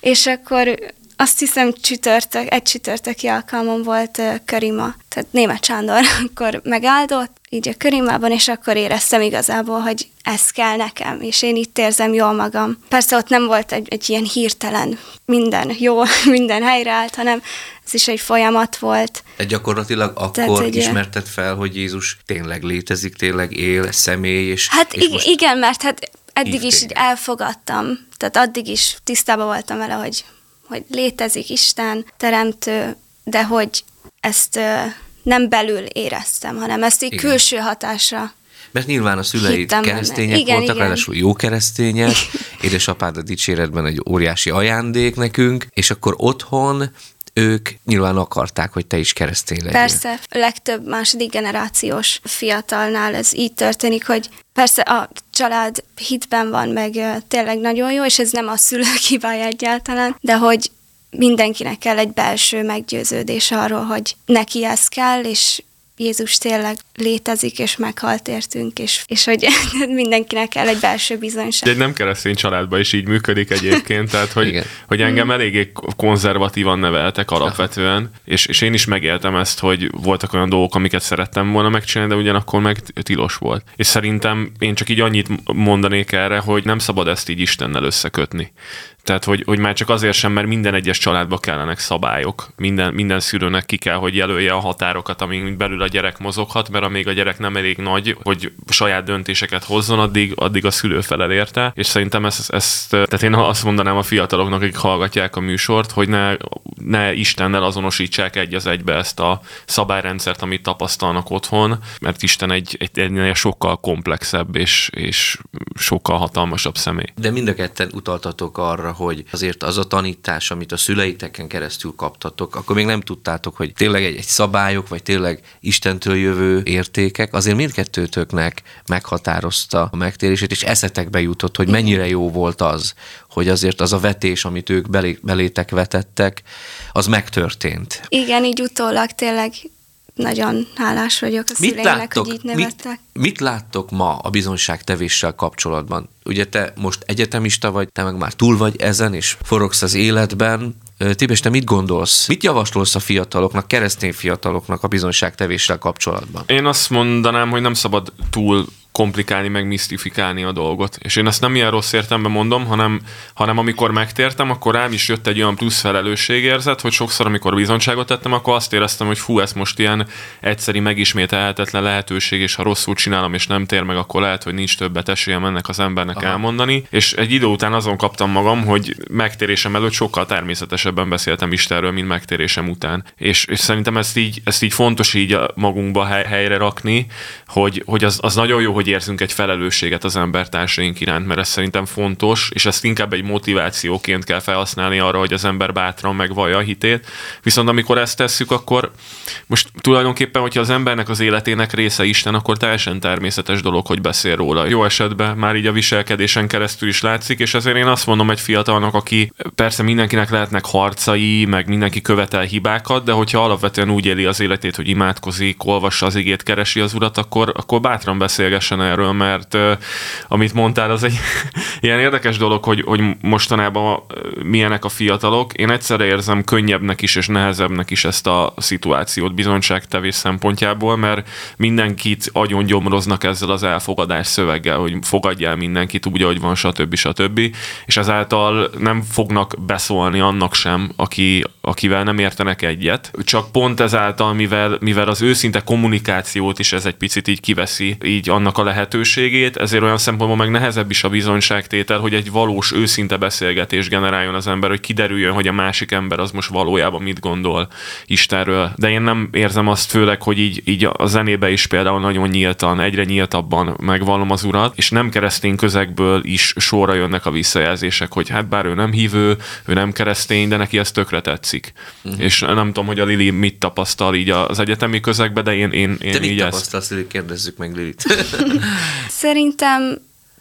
És akkor azt hiszem csütörtök, egy csütörtöki alkalmon volt Körima, tehát német Sándor akkor megáldott, így a Körimában, és akkor éreztem igazából, hogy ez kell nekem, és én itt érzem jól magam. Persze ott nem volt egy, egy ilyen hirtelen minden jó, minden helyreállt, hanem ez is egy folyamat volt. De gyakorlatilag akkor Tehát, ismerted fel, hogy Jézus tényleg létezik, tényleg él, személy, és Hát és ig- igen, mert hát eddig is így elfogadtam, tehát addig is tisztában voltam vele, hogy hogy létezik Isten, teremtő, de hogy ezt nem belül éreztem, hanem ezt egy külső hatásra mert nyilván a szüleid keresztények igen, voltak, igen. ráadásul jó keresztények, édesapád a dicséretben egy óriási ajándék nekünk, és akkor otthon ők nyilván akarták, hogy te is keresztény legyél. Persze, legtöbb második generációs fiatalnál ez így történik, hogy persze a család hitben van, meg tényleg nagyon jó, és ez nem a szülők hibája egyáltalán, de hogy mindenkinek kell egy belső meggyőződés arról, hogy neki ez kell, és Jézus tényleg létezik, és meghalt értünk, és, és hogy mindenkinek kell egy belső bizonyság. De nem keresztény családban is így működik egyébként, tehát hogy, hogy engem eléggé konzervatívan neveltek alapvetően, és, és én is megéltem ezt, hogy voltak olyan dolgok, amiket szerettem volna megcsinálni, de ugyanakkor meg tilos volt. És szerintem én csak így annyit mondanék erre, hogy nem szabad ezt így Istennel összekötni. Tehát, hogy, hogy már csak azért sem, mert minden egyes családba kellenek szabályok. Minden, minden szülőnek ki kell, hogy jelölje a határokat, amíg belül a gyerek mozoghat, mert amíg a gyerek nem elég nagy, hogy saját döntéseket hozzon, addig, addig a szülő felel érte. És szerintem ezt, ezt, tehát én azt mondanám a fiataloknak, akik hallgatják a műsort, hogy ne, ne Istennel azonosítsák egy az egybe ezt a szabályrendszert, amit tapasztalnak otthon, mert Isten egy, egy, egy sokkal komplexebb és, és sokkal hatalmasabb személy. De mind a ketten utaltatok arra, hogy azért az a tanítás, amit a szüleiteken keresztül kaptatok, akkor még nem tudtátok, hogy tényleg egy, egy szabályok, vagy tényleg Istentől jövő értékek, azért mindkettőtöknek meghatározta a megtérését, és eszetekbe jutott, hogy mennyire jó volt az, hogy azért az a vetés, amit ők belé, belétek vetettek, az megtörtént. Igen, így utólag tényleg nagyon hálás vagyok a mit szüleinek, láttok, hogy így nevettek. Mit, mit láttok ma a bizonyságtevéssel kapcsolatban? Ugye te most egyetemista vagy, te meg már túl vagy ezen, és forogsz az életben. Tibes, te mit gondolsz? Mit javasolsz a fiataloknak, keresztény fiataloknak a bizonyságtevéssel kapcsolatban? Én azt mondanám, hogy nem szabad túl komplikálni, meg misztifikálni a dolgot. És én ezt nem ilyen rossz értelemben mondom, hanem, hanem amikor megtértem, akkor rám is jött egy olyan plusz felelősségérzet, hogy sokszor, amikor bizonyságot tettem, akkor azt éreztem, hogy fú, ez most ilyen egyszeri megismételhetetlen lehetőség, és ha rosszul csinálom, és nem tér meg, akkor lehet, hogy nincs többet esélyem ennek az embernek Aha. elmondani. És egy idő után azon kaptam magam, hogy megtérésem előtt sokkal természetesebben beszéltem Istenről, mint megtérésem után. És, és szerintem ezt így, ezt így fontos így magunkba hely, helyre rakni, hogy, hogy az, az nagyon jó, hogy érzünk egy felelősséget az embertársaink iránt, mert ez szerintem fontos, és ezt inkább egy motivációként kell felhasználni arra, hogy az ember bátran megvallja a hitét. Viszont amikor ezt tesszük, akkor most tulajdonképpen, hogyha az embernek az életének része Isten, akkor teljesen természetes dolog, hogy beszél róla. Jó esetben már így a viselkedésen keresztül is látszik, és ezért én azt mondom egy fiatalnak, aki persze mindenkinek lehetnek harcai, meg mindenki követel hibákat, de hogyha alapvetően úgy éli az életét, hogy imádkozik, olvassa az igét, keresi az urat, akkor, akkor bátran beszélgessen erről, mert amit mondtál, az egy ilyen érdekes dolog, hogy, hogy mostanában milyenek a fiatalok. Én egyszerre érzem könnyebbnek is és nehezebbnek is ezt a szituációt bizonyságtevés szempontjából, mert mindenkit agyon gyomroznak ezzel az elfogadás szöveggel, hogy fogadjál mindenkit úgy, ahogy van, stb. stb. És ezáltal nem fognak beszólni annak sem, aki, akivel nem értenek egyet. Csak pont ezáltal, mivel, mivel az őszinte kommunikációt is ez egy picit így kiveszi így annak a lehetőségét, ezért olyan szempontból meg nehezebb is a bizonyságtétel, hogy egy valós, őszinte beszélgetés generáljon az ember, hogy kiderüljön, hogy a másik ember az most valójában mit gondol Istenről. De én nem érzem azt főleg, hogy így, így a zenébe is például nagyon nyíltan, egyre nyíltabban megvallom az urat, és nem keresztény közegből is sorra jönnek a visszajelzések, hogy hát bár ő nem hívő, ő nem keresztény, de neki ez tökre tetszik. Uh-huh. És nem tudom, hogy a Lili mit tapasztal így az egyetemi közegben, de én, én, én Te így mit tapasztalsz, Lili? Kérdezzük meg Lilit. Szerintem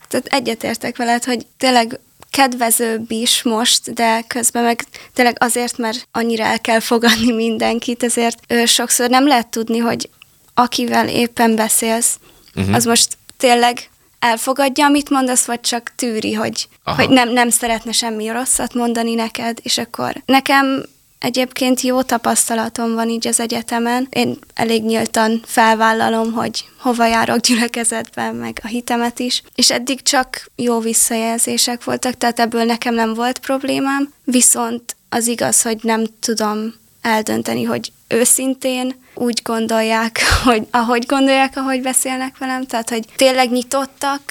tehát egyetértek veled, hogy tényleg kedvezőbb is most, de közben meg tényleg azért, mert annyira el kell fogadni mindenkit, ezért ő, sokszor nem lehet tudni, hogy akivel éppen beszélsz, uh-huh. az most tényleg elfogadja, amit mondasz, vagy csak tűri, hogy, hogy nem, nem szeretne semmi rosszat mondani neked, és akkor nekem Egyébként jó tapasztalatom van így az egyetemen. Én elég nyíltan felvállalom, hogy hova járok gyülekezetben, meg a hitemet is, és eddig csak jó visszajelzések voltak, tehát ebből nekem nem volt problémám, viszont az igaz, hogy nem tudom eldönteni, hogy őszintén úgy gondolják, hogy ahogy gondolják, ahogy beszélnek velem, tehát hogy tényleg nyitottak,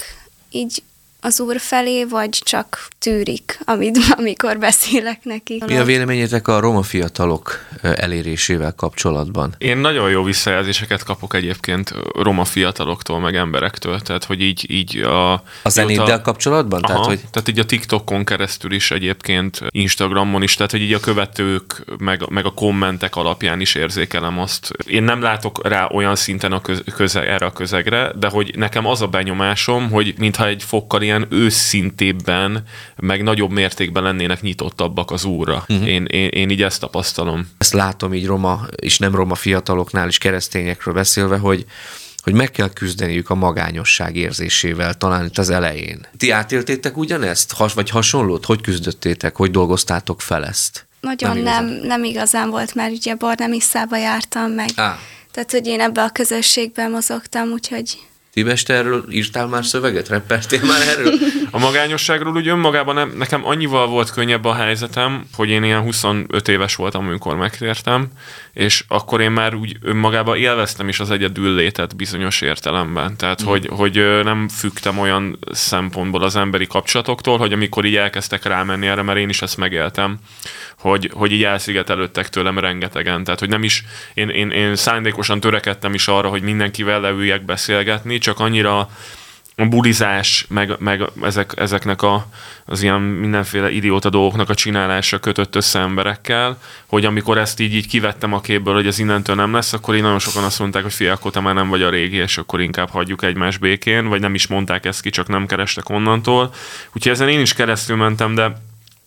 így az úr felé, vagy csak tűrik, amit, amikor beszélek neki. Mi a véleményetek a roma fiatalok elérésével kapcsolatban? Én nagyon jó visszajelzéseket kapok egyébként roma fiataloktól, meg emberektől, tehát hogy így, így a... A zenéddel a, kapcsolatban? Aha, tehát, hogy... tehát így a TikTokon keresztül is egyébként, Instagramon is, tehát hogy így a követők, meg, meg a kommentek alapján is érzékelem azt. Én nem látok rá olyan szinten a köze, erre a közegre, de hogy nekem az a benyomásom, hogy mintha egy fokkal ilyen őszintébben, meg nagyobb mértékben lennének nyitottabbak az úrra. Uh-huh. Én, én, én így ezt tapasztalom. Ezt látom így roma, és nem roma fiataloknál is keresztényekről beszélve, hogy hogy meg kell küzdeniük a magányosság érzésével, talán itt az elején. Ti átéltétek ugyanezt? Has, vagy hasonlót? Hogy küzdöttétek? Hogy dolgoztátok fel ezt? Nagyon nem, nem, nem igazán volt, mert ugye Barnemisszába jártam meg. Ah. Tehát, hogy én ebbe a közösségben mozogtam, úgyhogy Tíves, te erről írtál már szöveget? Reppeltél már erről? A magányosságról úgy önmagában nem, nekem annyival volt könnyebb a helyzetem, hogy én ilyen 25 éves voltam, amikor megtértem, és akkor én már úgy önmagában élveztem is az egyedül létet bizonyos értelemben. Tehát, mm. hogy, hogy nem fügtem olyan szempontból az emberi kapcsolatoktól, hogy amikor így elkezdtek rámenni erre, mert én is ezt megéltem, hogy, hogy így elszigetelődtek tőlem rengetegen. Tehát, hogy nem is, én, én, én szándékosan törekedtem is arra, hogy mindenkivel leüljek beszélgetni, csak annyira a bulizás, meg, meg ezek, ezeknek a, az ilyen mindenféle idióta dolgoknak a csinálása kötött össze emberekkel, hogy amikor ezt így, így kivettem a képből, hogy ez innentől nem lesz, akkor én nagyon sokan azt mondták, hogy fia, akkor te már nem vagy a régi, és akkor inkább hagyjuk egymás békén, vagy nem is mondták ezt ki, csak nem kerestek onnantól. Úgyhogy ezen én is keresztül mentem, de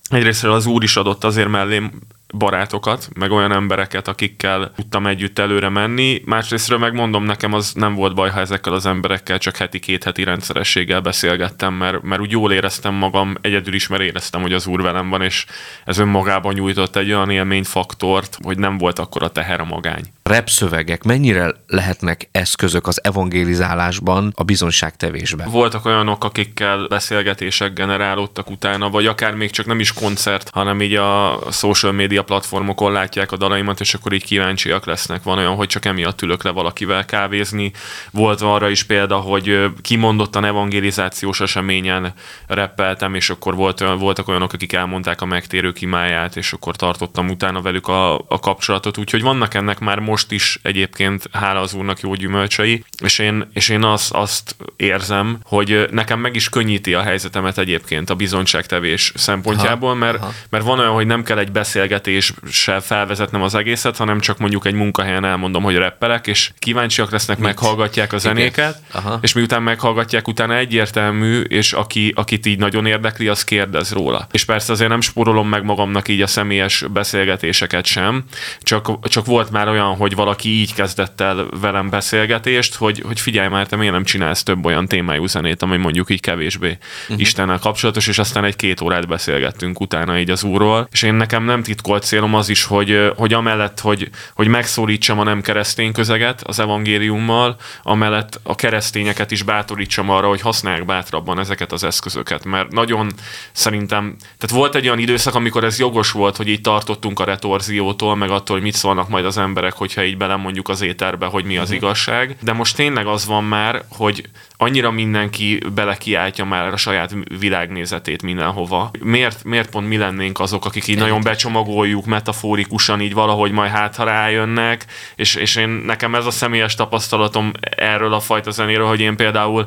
egyrésztről az úr is adott azért mellém barátokat, meg olyan embereket, akikkel tudtam együtt előre menni. Másrésztről megmondom, nekem az nem volt baj, ha ezekkel az emberekkel csak heti-két heti rendszerességgel beszélgettem, mert, mert úgy jól éreztem magam, egyedül is, mert éreztem, hogy az úr velem van, és ez önmagában nyújtott egy olyan élményfaktort, hogy nem volt akkor a teher a magány. Rap szövegek mennyire lehetnek eszközök az evangelizálásban, a bizonyságtevésben? Voltak olyanok, akikkel beszélgetések generálódtak utána, vagy akár még csak nem is koncert, hanem így a social media platformokon látják a dalaimat, és akkor így kíváncsiak lesznek. Van olyan, hogy csak emiatt ülök le valakivel kávézni. Volt arra is példa, hogy kimondottan evangelizációs eseményen reppeltem, és akkor volt, voltak olyanok, akik elmondták a megtérő kimáját, és akkor tartottam utána velük a, a kapcsolatot. Úgyhogy vannak ennek már most is egyébként, hála az úrnak jó gyümölcsei, és én, és én azt, azt érzem, hogy nekem meg is könnyíti a helyzetemet egyébként a bizonyságtevés szempontjából, mert, mert van olyan, hogy nem kell egy beszélgetéssel felvezetnem az egészet, hanem csak mondjuk egy munkahelyen elmondom, hogy reppelek, és kíváncsiak lesznek, Mit? meghallgatják a zenéket, és miután meghallgatják, utána egyértelmű, és aki, akit így nagyon érdekli, az kérdez róla. És persze azért nem spórolom meg magamnak így a személyes beszélgetéseket sem, csak, csak volt már olyan, hogy valaki így kezdett el velem beszélgetést, hogy, hogy figyelj már, te miért nem csinálsz több olyan témájú zenét, ami mondjuk így kevésbé uh-huh. Istennel kapcsolatos, és aztán egy két órát beszélgettünk utána így az úrról. És én nekem nem titkolt célom az is, hogy, hogy amellett, hogy, hogy megszólítsam a nem keresztény közeget az evangéliummal, amellett a keresztényeket is bátorítsam arra, hogy használják bátrabban ezeket az eszközöket, mert nagyon szerintem, tehát volt egy olyan időszak, amikor ez jogos volt, hogy így tartottunk a retorziótól, meg attól, hogy mit szólnak majd az emberek, hogyha így belemondjuk az éterbe, hogy mi az uh-huh. igazság. De most tényleg az van már, hogy annyira mindenki belekiáltja már a saját világnézetét mindenhova. Miért, miért pont mi lennénk azok, akik így nagyon becsomagoljuk metaforikusan, így valahogy majd hátra rájönnek, és, és én nekem ez a személyes tapasztalatom erről a fajta zenéről, hogy én például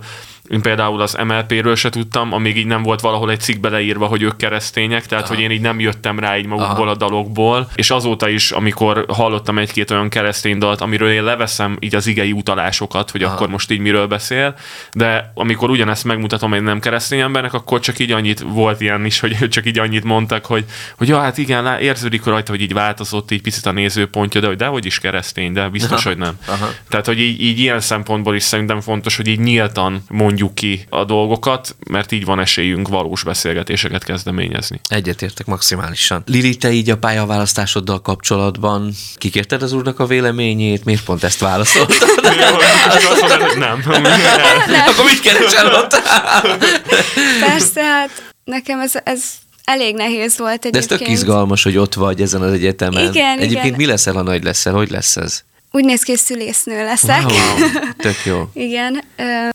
én például az MLP-ről se tudtam, amíg így nem volt valahol egy cikk beleírva, hogy ők keresztények, tehát Aha. hogy én így nem jöttem rá így magukból Aha. a dalokból, és azóta is, amikor hallottam egy-két olyan keresztény dalt, amiről én leveszem így az igei utalásokat, hogy Aha. akkor most így miről beszél, de amikor ugyanezt megmutatom egy nem keresztény embernek, akkor csak így annyit volt ilyen is, hogy csak így annyit mondtak, hogy, hogy ja, hát igen, érződik rajta, hogy így változott így picit a nézőpontja, de hogy dehogy is keresztény, de biztos, Aha. hogy nem. Aha. Tehát, hogy így, így ilyen szempontból is szerintem fontos, hogy így nyíltan mondjuk mondjuk ki a dolgokat, mert így van esélyünk valós beszélgetéseket kezdeményezni. Egyetértek maximálisan. Lili, te így a pályaválasztásoddal kapcsolatban kikérted az úrnak a véleményét? Miért pont ezt válaszoltad? nem. Akkor mit keresel ott? Persze, hát nekem ez, ez elég nehéz volt egyébként. De ez tök izgalmas, hogy ott vagy ezen az egyetemen. Igen, Egyébként igen. mi leszel, ha nagy leszel? Hogy lesz ez? Úgy néz ki, hogy szülésznő leszek. Wow, tök jó. Igen.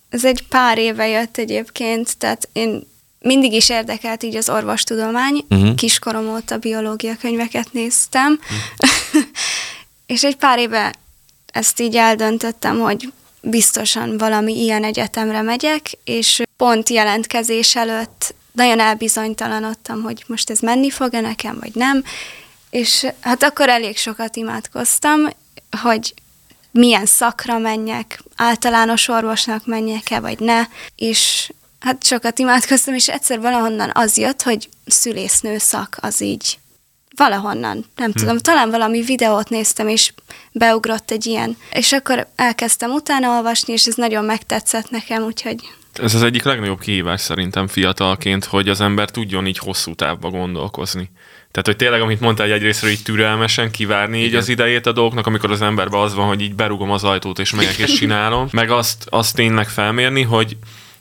Ez egy pár éve jött egyébként, tehát én mindig is érdekelt így az orvostudomány. Uh-huh. Kiskorom óta biológia könyveket néztem. Uh-huh. és egy pár éve ezt így eldöntöttem, hogy biztosan valami ilyen egyetemre megyek, és pont jelentkezés előtt nagyon elbizonytalanodtam, hogy most ez menni fog-e nekem, vagy nem, és hát akkor elég sokat imádkoztam, hogy milyen szakra menjek, általános orvosnak menjek-e, vagy ne, és hát sokat imádkoztam, és egyszer valahonnan az jött, hogy szülésznő szak az így valahonnan, nem hm. tudom, talán valami videót néztem, és beugrott egy ilyen, és akkor elkezdtem utána olvasni, és ez nagyon megtetszett nekem, úgyhogy ez az egyik legnagyobb kihívás szerintem fiatalként, hogy az ember tudjon így hosszú távba gondolkozni. Tehát, hogy tényleg, amit mondtál, hogy egyrésztről így türelmesen kivárni Igen. így az idejét a dolgoknak, amikor az emberben az van, hogy így berugom az ajtót és megyek és csinálom, meg azt, azt tényleg felmérni, hogy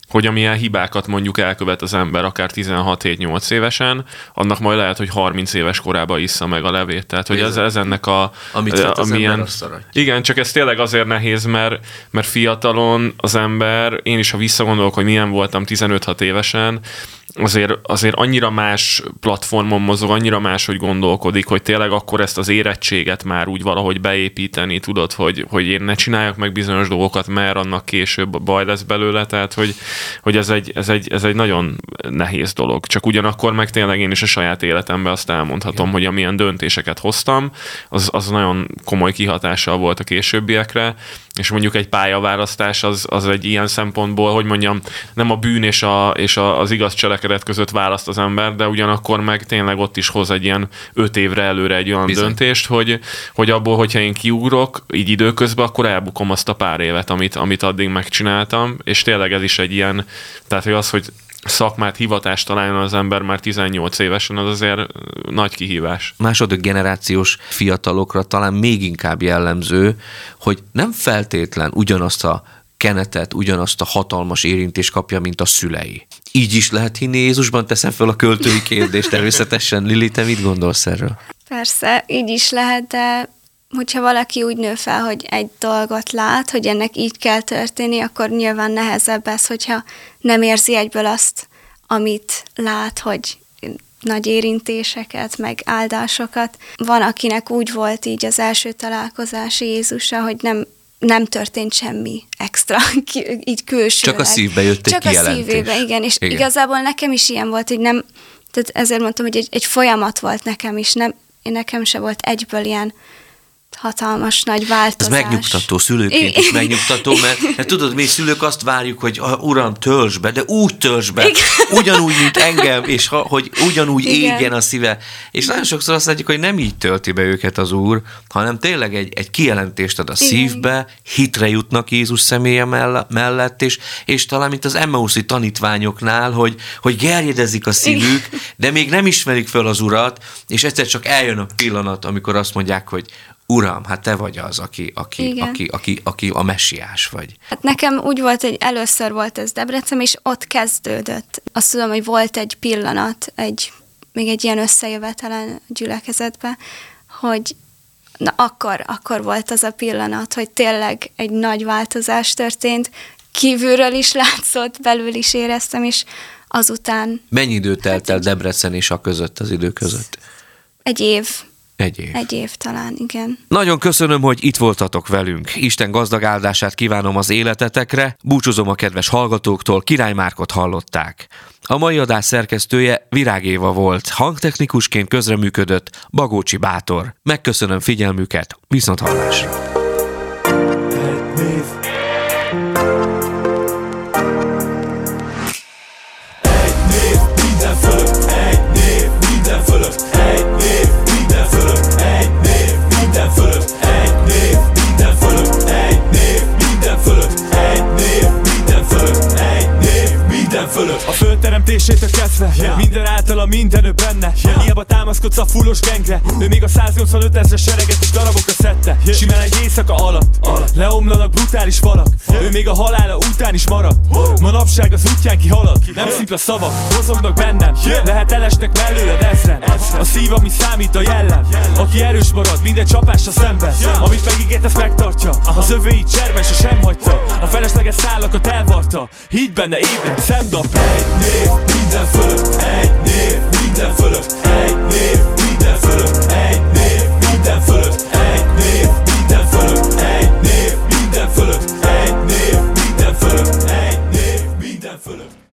hogy amilyen hibákat mondjuk elkövet az ember akár 16-7-8 évesen, annak majd lehet, hogy 30 éves korában issza meg a levét. Tehát, hogy ez, ez ennek a... Amit a, az amilyen, Igen, csak ez tényleg azért nehéz, mert, mert fiatalon az ember, én is ha visszagondolok, hogy milyen voltam 15-6 évesen, azért, azért annyira más platformon mozog, annyira más, hogy gondolkodik, hogy tényleg akkor ezt az érettséget már úgy valahogy beépíteni, tudod, hogy, hogy én ne csináljak meg bizonyos dolgokat, mert annak később baj lesz belőle, tehát hogy, hogy ez, egy, ez, egy, ez egy nagyon nehéz dolog. Csak ugyanakkor meg tényleg én is a saját életemben azt elmondhatom, Igen. hogy amilyen döntéseket hoztam, az, az nagyon komoly kihatással volt a későbbiekre, és mondjuk egy pályaválasztás az, az egy ilyen szempontból, hogy mondjam, nem a bűn és, a, és a, az igaz cselekedet között választ az ember, de ugyanakkor meg tényleg ott is hoz egy ilyen öt évre előre egy olyan Bizony. döntést, hogy, hogy abból, hogyha én kiugrok így időközben, akkor elbukom azt a pár évet, amit, amit addig megcsináltam, és tényleg ez is egy ilyen, tehát hogy az, hogy szakmát, hivatást találjon az ember már 18 évesen, az azért nagy kihívás. Második generációs fiatalokra talán még inkább jellemző, hogy nem feltétlen ugyanazt a kenetet, ugyanazt a hatalmas érintést kapja, mint a szülei. Így is lehet hinni Jézusban? Teszem fel a költői kérdést természetesen. Lili, te mit gondolsz erről? Persze, így is lehet, de hogyha valaki úgy nő fel, hogy egy dolgot lát, hogy ennek így kell történni, akkor nyilván nehezebb ez, hogyha nem érzi egyből azt, amit lát, hogy nagy érintéseket, meg áldásokat. Van, akinek úgy volt így az első találkozási Jézusa, hogy nem, nem történt semmi extra, így külsőleg. Csak a szívbe jött egy Csak kijelentés. a szívébe, igen. És igen. igazából nekem is ilyen volt, hogy nem, tehát ezért mondtam, hogy egy, egy folyamat volt nekem is, nem, én nekem se volt egyből ilyen hatalmas nagy változás. Ez megnyugtató, szülőként is megnyugtató, mert, mert tudod, mi szülők azt várjuk, hogy uram, törzs be, de úgy törzs be, Igen. ugyanúgy, mint engem, és ha, hogy ugyanúgy Igen. égjen a szíve. És nagyon sokszor azt látjuk, hogy nem így tölti be őket az Úr, hanem tényleg egy, egy kijelentést ad a Igen. szívbe, hitre jutnak Jézus személye mellett, és, és talán, mint az Emmauszi tanítványoknál, hogy, hogy gerjedezik a szívük, Igen. de még nem ismerik föl az Urat, és egyszer csak eljön a pillanat, amikor azt mondják, hogy Uram, hát te vagy az, aki, aki, aki, aki, aki a messiás vagy. Hát nekem úgy volt, hogy először volt ez Debrecen, és ott kezdődött. Azt tudom, hogy volt egy pillanat, egy, még egy ilyen összejövetelen gyülekezetbe, hogy na akkor, akkor volt az a pillanat, hogy tényleg egy nagy változás történt, kívülről is látszott, belül is éreztem, és azután... Mennyi idő telt hát el Debrecen és a között, az idő között? Egy év. Egy év. Egy év talán, igen. Nagyon köszönöm, hogy itt voltatok velünk. Isten gazdag áldását kívánom az életetekre. Búcsúzom a kedves hallgatóktól, Király Márkot hallották. A mai adás szerkesztője Virág Éva volt, hangtechnikusként közreműködött Bagócsi Bátor. Megköszönöm figyelmüket, viszont hallásra! Teremtésétől kezdve yeah. Minden általa minden ő benne. Yeah. Hiába támaszkodsz a fullos gengre. Uh. Ő még a 185 ezres sereget is darabokra szedte. Yeah. Simán egy éjszaka alatt, alatt. Leomlanak brutális falak. Yeah. Ő még a halála után is maradt. Uh. Manapság az útján kihalad. Ki Nem szimpla szavak, hozognak bennem. Yeah. Lehet elesnek mellőled ezren. A szív, ami számít a jellem. Aki erős marad, minden csapásra szemben Amit megígért, ezt megtartja. Az övéit csermes, és sem hagyta. A felesleges szálakat elvarta. Higgy benne ébred, szemdap Egy név, Liederfülle, ey, nee, Liederfülle, ey, nee, Liederfülle, ey, nee, Liederfülle, ey, nee, Liederfülle, ey, nee, Liederfülle.